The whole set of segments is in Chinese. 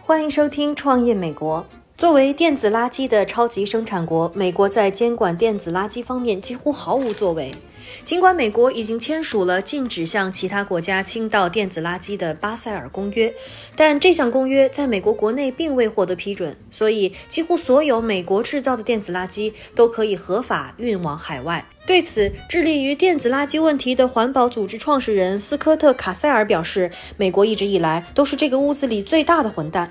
欢迎收听《创业美国》。作为电子垃圾的超级生产国，美国在监管电子垃圾方面几乎毫无作为。尽管美国已经签署了禁止向其他国家倾倒电子垃圾的巴塞尔公约，但这项公约在美国国内并未获得批准，所以几乎所有美国制造的电子垃圾都可以合法运往海外。对此，致力于电子垃圾问题的环保组织创始人斯科特·卡塞尔表示：“美国一直以来都是这个屋子里最大的混蛋。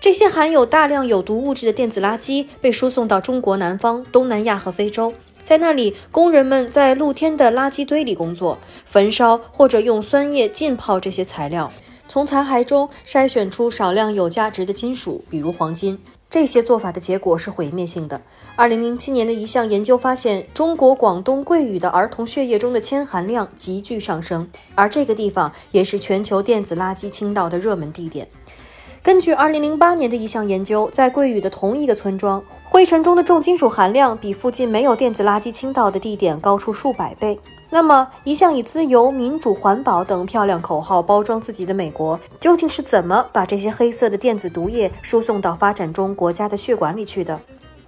这些含有大量有毒物质的电子垃圾被输送到中国南方、东南亚和非洲。”在那里，工人们在露天的垃圾堆里工作，焚烧或者用酸液浸泡这些材料，从残骸中筛选出少量有价值的金属，比如黄金。这些做法的结果是毁灭性的。二零零七年的一项研究发现，中国广东桂屿的儿童血液中的铅含量急剧上升，而这个地方也是全球电子垃圾倾倒的热门地点。根据2008年的一项研究，在桂屿的同一个村庄，灰尘中的重金属含量比附近没有电子垃圾倾倒的地点高出数百倍。那么，一向以自由、民主、环保等漂亮口号包装自己的美国，究竟是怎么把这些黑色的电子毒液输送到发展中国家的血管里去的？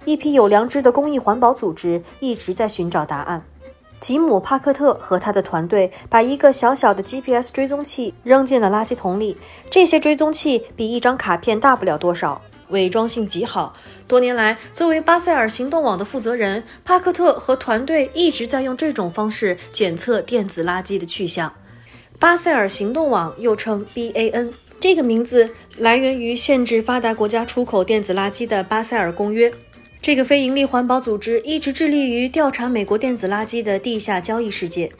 一批有良知的公益环保组织一直在寻找答案。吉姆·帕克特和他的团队把一个小小的 GPS 追踪器扔进了垃圾桶里。这些追踪器比一张卡片大不了多少，伪装性极好。多年来，作为巴塞尔行动网的负责人，帕克特和团队一直在用这种方式检测电子垃圾的去向。巴塞尔行动网又称 BAN，这个名字来源于限制发达国家出口电子垃圾的巴塞尔公约。这个非营利环保组织一直致力于调查美国电子垃圾的地下交易世界。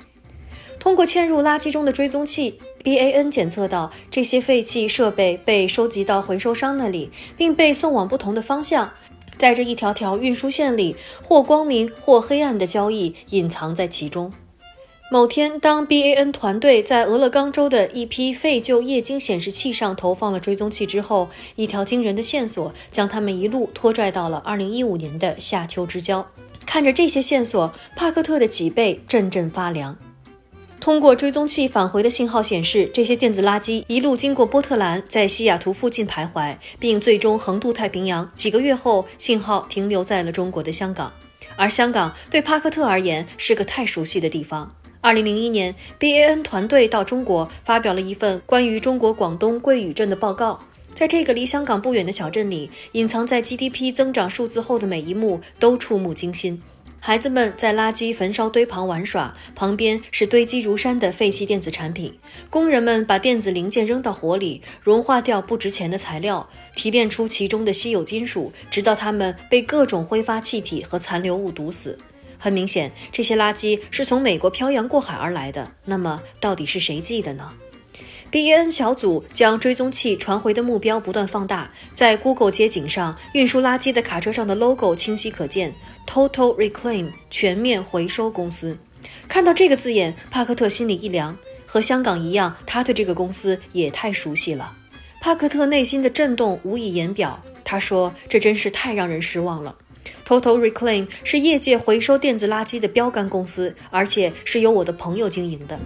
通过嵌入垃圾中的追踪器，BAN 检测到这些废弃设备被收集到回收商那里，并被送往不同的方向。在这一条条运输线里，或光明或黑暗的交易隐藏在其中。某天，当 BAN 团队在俄勒冈州的一批废旧液晶显示器上投放了追踪器之后，一条惊人的线索将他们一路拖拽到了2015年的夏秋之交。看着这些线索，帕克特的脊背阵阵发凉。通过追踪器返回的信号显示，这些电子垃圾一路经过波特兰，在西雅图附近徘徊，并最终横渡太平洋。几个月后，信号停留在了中国的香港，而香港对帕克特而言是个太熟悉的地方。二零零一年，BAN 团队到中国发表了一份关于中国广东桂屿镇的报告。在这个离香港不远的小镇里，隐藏在 GDP 增长数字后的每一幕都触目惊心。孩子们在垃圾焚烧堆旁玩耍，旁边是堆积如山的废弃电子产品。工人们把电子零件扔到火里，融化掉不值钱的材料，提炼出其中的稀有金属，直到它们被各种挥发气体和残留物毒死。很明显，这些垃圾是从美国漂洋过海而来的。那么，到底是谁寄的呢？BAN 小组将追踪器传回的目标不断放大，在 Google 街景上，运输垃圾的卡车上的 logo 清晰可见：Total Reclaim 全面回收公司。看到这个字眼，帕克特心里一凉。和香港一样，他对这个公司也太熟悉了。帕克特内心的震动无以言表。他说：“这真是太让人失望了。” Total Reclaim 是业界回收电子垃圾的标杆公司，而且是由我的朋友经营的。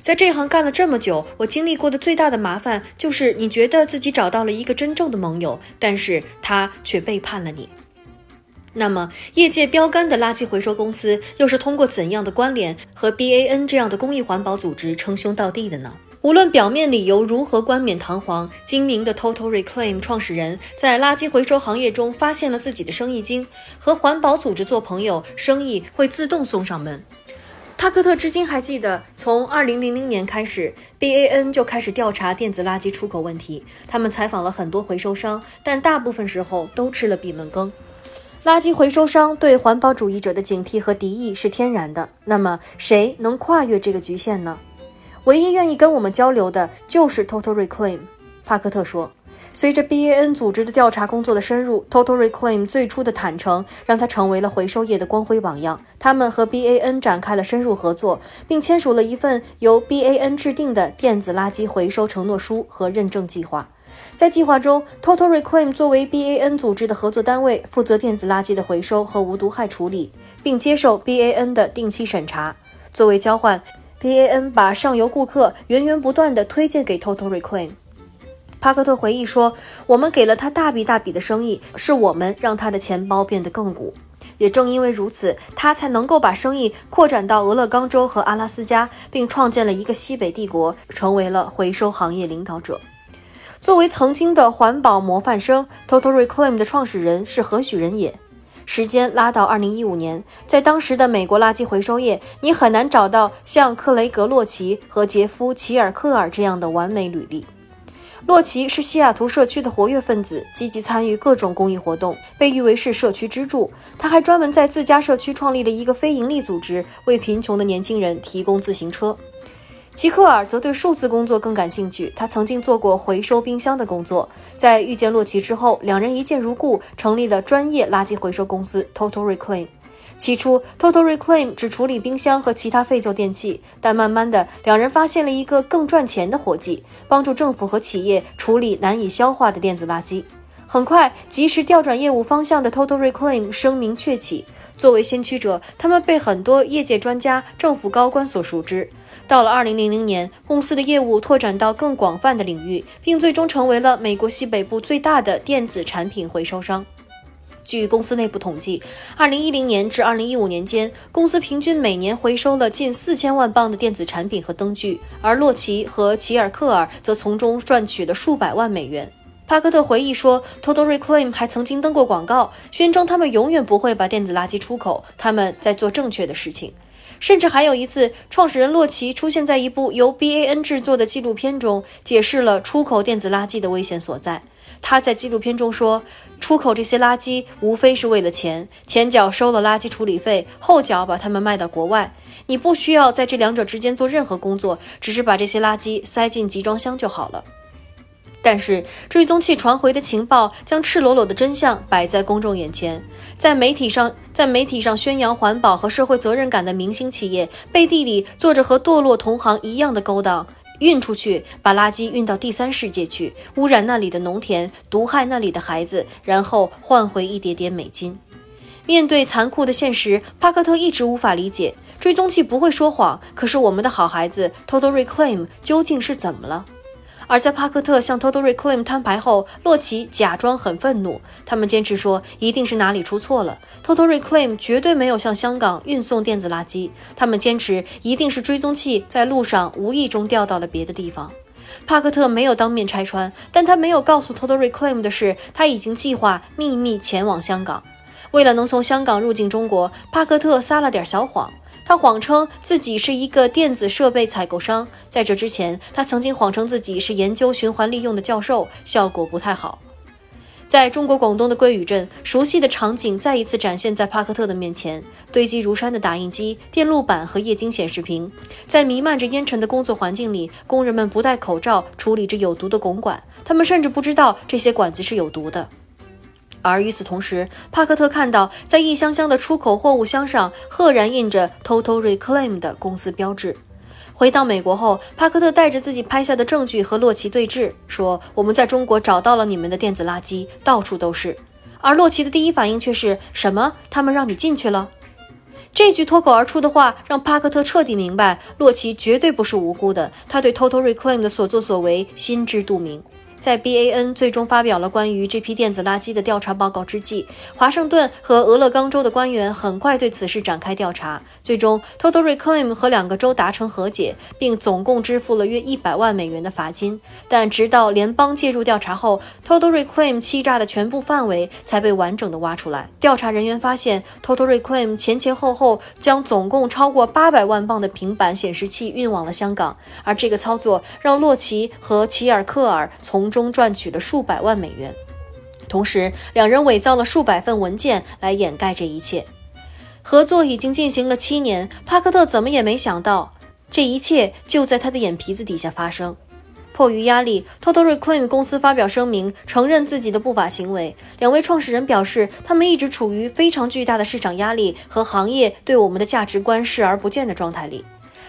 在这行干了这么久，我经历过的最大的麻烦就是，你觉得自己找到了一个真正的盟友，但是他却背叛了你。那么，业界标杆的垃圾回收公司又是通过怎样的关联和 BAN 这样的公益环保组织称兄道弟的呢？无论表面理由如何冠冕堂皇，精明的 Total Reclaim 创始人在垃圾回收行业中发现了自己的生意经，和环保组织做朋友，生意会自动送上门。帕克特至今还记得，从2000年开始，BAN 就开始调查电子垃圾出口问题。他们采访了很多回收商，但大部分时候都吃了闭门羹。垃圾回收商对环保主义者的警惕和敌意是天然的。那么，谁能跨越这个局限呢？唯一愿意跟我们交流的就是 Total Reclaim，帕克特说。随着 BAN 组织的调查工作的深入，Total Reclaim 最初的坦诚让他成为了回收业的光辉榜样。他们和 BAN 展开了深入合作，并签署了一份由 BAN 制定的电子垃圾回收承诺书和认证计划。在计划中，Total Reclaim 作为 BAN 组织的合作单位，负责电子垃圾的回收和无毒害处理，并接受 BAN 的定期审查。作为交换。BAN 把上游顾客源源不断地推荐给 Total Reclaim。帕克特回忆说：“我们给了他大笔大笔的生意，是我们让他的钱包变得更鼓。也正因为如此，他才能够把生意扩展到俄勒冈州和阿拉斯加，并创建了一个西北帝国，成为了回收行业领导者。作为曾经的环保模范生，Total Reclaim 的创始人是何许人也？时间拉到2015年，在当时的美国垃圾回收业，你很难找到像克雷格·洛奇和杰夫·齐尔克尔这样的完美履历。”洛奇是西雅图社区的活跃分子，积极参与各种公益活动，被誉为是社区支柱。他还专门在自家社区创立了一个非营利组织，为贫穷的年轻人提供自行车。齐克尔则对数字工作更感兴趣，他曾经做过回收冰箱的工作。在遇见洛奇之后，两人一见如故，成立了专业垃圾回收公司 Total Reclaim。起初，Total Reclaim 只处理冰箱和其他废旧电器，但慢慢的，两人发现了一个更赚钱的活计：帮助政府和企业处理难以消化的电子垃圾。很快，及时调转业务方向的 Total Reclaim 声名鹊起。作为先驱者，他们被很多业界专家、政府高官所熟知。到了2000年，公司的业务拓展到更广泛的领域，并最终成为了美国西北部最大的电子产品回收商。据公司内部统计，2010年至2015年间，公司平均每年回收了近四千万磅的电子产品和灯具，而洛奇和齐尔克尔则从中赚取了数百万美元。帕克特回忆说，Total Reclaim 还曾经登过广告，宣称他们永远不会把电子垃圾出口，他们在做正确的事情。甚至还有一次，创始人洛奇出现在一部由 BAN 制作的纪录片中，解释了出口电子垃圾的危险所在。他在纪录片中说：“出口这些垃圾无非是为了钱，前脚收了垃圾处理费，后脚把它们卖到国外。你不需要在这两者之间做任何工作，只是把这些垃圾塞进集装箱就好了。”但是，追踪器传回的情报将赤裸裸的真相摆在公众眼前。在媒体上，在媒体上宣扬环保和社会责任感的明星企业，背地里做着和堕落同行一样的勾当。运出去，把垃圾运到第三世界去，污染那里的农田，毒害那里的孩子，然后换回一点点美金。面对残酷的现实，帕克特一直无法理解，追踪器不会说谎，可是我们的好孩子 Total Reclaim 究竟是怎么了？而在帕克特向 Total Reclaim 摊牌后，洛奇假装很愤怒。他们坚持说，一定是哪里出错了。Total Reclaim 绝对没有向香港运送电子垃圾。他们坚持，一定是追踪器在路上无意中掉到了别的地方。帕克特没有当面拆穿，但他没有告诉 Total Reclaim 的是，他已经计划秘密前往香港。为了能从香港入境中国，帕克特撒了点小谎。他谎称自己是一个电子设备采购商，在这之前，他曾经谎称自己是研究循环利用的教授，效果不太好。在中国广东的桂屿镇，熟悉的场景再一次展现在帕克特的面前：堆积如山的打印机、电路板和液晶显示屏，在弥漫着烟尘的工作环境里，工人们不戴口罩处理着有毒的汞管，他们甚至不知道这些管子是有毒的。而与此同时，帕克特看到在一箱箱的出口货物箱上赫然印着 Total Reclaim 的公司标志。回到美国后，帕克特带着自己拍下的证据和洛奇对峙，说：“我们在中国找到了你们的电子垃圾，到处都是。”而洛奇的第一反应却是什么？他们让你进去了？这句脱口而出的话让帕克特彻底明白，洛奇绝对不是无辜的，他对 Total Reclaim 的所作所为心知肚明。在 BAN 最终发表了关于这批电子垃圾的调查报告之际，华盛顿和俄勒冈州的官员很快对此事展开调查。最终，Total Reclaim 和两个州达成和解，并总共支付了约一百万美元的罚金。但直到联邦介入调查后，Total Reclaim 欺诈的全部范围才被完整的挖出来。调查人员发现，Total Reclaim 前前后后将总共超过八百万磅的平板显示器运往了香港，而这个操作让洛奇和齐尔克尔从中赚取了数百万美元，同时两人伪造了数百份文件来掩盖这一切。合作已经进行了七年，帕克特怎么也没想到，这一切就在他的眼皮子底下发生。迫于压力，Total Reclaim 公司发表声明，承认自己的不法行为。两位创始人表示，他们一直处于非常巨大的市场压力和行业对我们的价值观视而不见的状态里。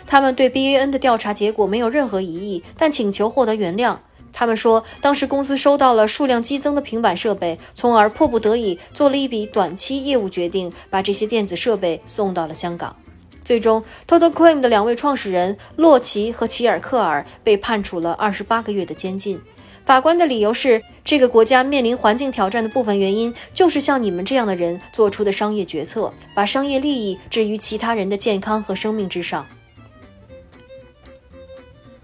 他们对 BAN 的调查结果没有任何异议，但请求获得原谅。他们说，当时公司收到了数量激增的平板设备，从而迫不得已做了一笔短期业务决定，把这些电子设备送到了香港。最终，Total Claim 的两位创始人洛奇和齐尔克尔被判处了二十八个月的监禁。法官的理由是，这个国家面临环境挑战的部分原因，就是像你们这样的人做出的商业决策，把商业利益置于其他人的健康和生命之上。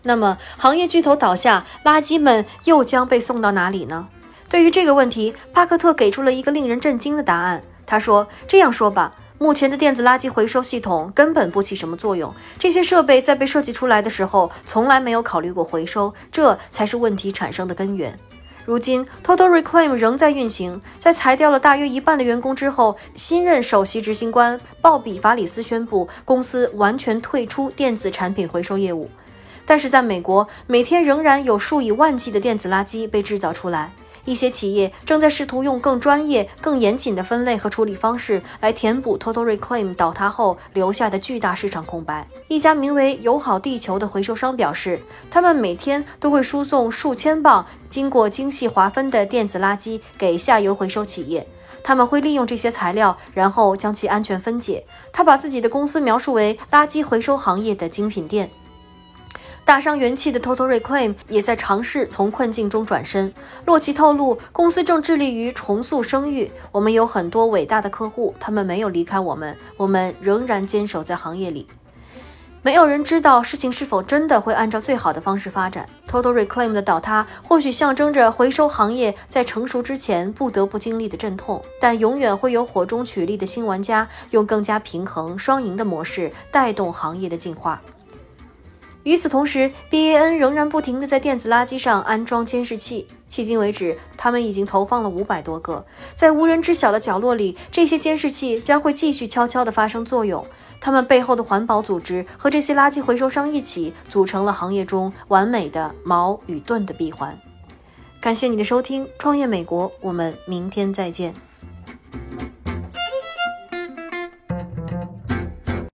那么，行业巨头倒下，垃圾们又将被送到哪里呢？对于这个问题，帕克特给出了一个令人震惊的答案。他说：“这样说吧。”目前的电子垃圾回收系统根本不起什么作用。这些设备在被设计出来的时候，从来没有考虑过回收，这才是问题产生的根源。如今，Total Reclaim 仍在运行。在裁掉了大约一半的员工之后，新任首席执行官鲍比·法里斯宣布，公司完全退出电子产品回收业务。但是，在美国，每天仍然有数以万计的电子垃圾被制造出来。一些企业正在试图用更专业、更严谨的分类和处理方式来填补 Total Reclaim 倒塌后留下的巨大市场空白。一家名为“友好地球”的回收商表示，他们每天都会输送数千磅经过精细划分的电子垃圾给下游回收企业。他们会利用这些材料，然后将其安全分解。他把自己的公司描述为垃圾回收行业的精品店。大伤元气的 Total Reclaim 也在尝试从困境中转身。洛奇透露，公司正致力于重塑声誉。我们有很多伟大的客户，他们没有离开我们，我们仍然坚守在行业里。没有人知道事情是否真的会按照最好的方式发展。Total Reclaim 的倒塌或许象征着回收行业在成熟之前不得不经历的阵痛，但永远会有火中取栗的新玩家，用更加平衡、双赢的模式带动行业的进化。与此同时，BAN 仍然不停地在电子垃圾上安装监视器。迄今为止，他们已经投放了五百多个。在无人知晓的角落里，这些监视器将会继续悄悄地发生作用。他们背后的环保组织和这些垃圾回收商一起组成了行业中完美的矛与盾的闭环。感谢你的收听，创业美国，我们明天再见。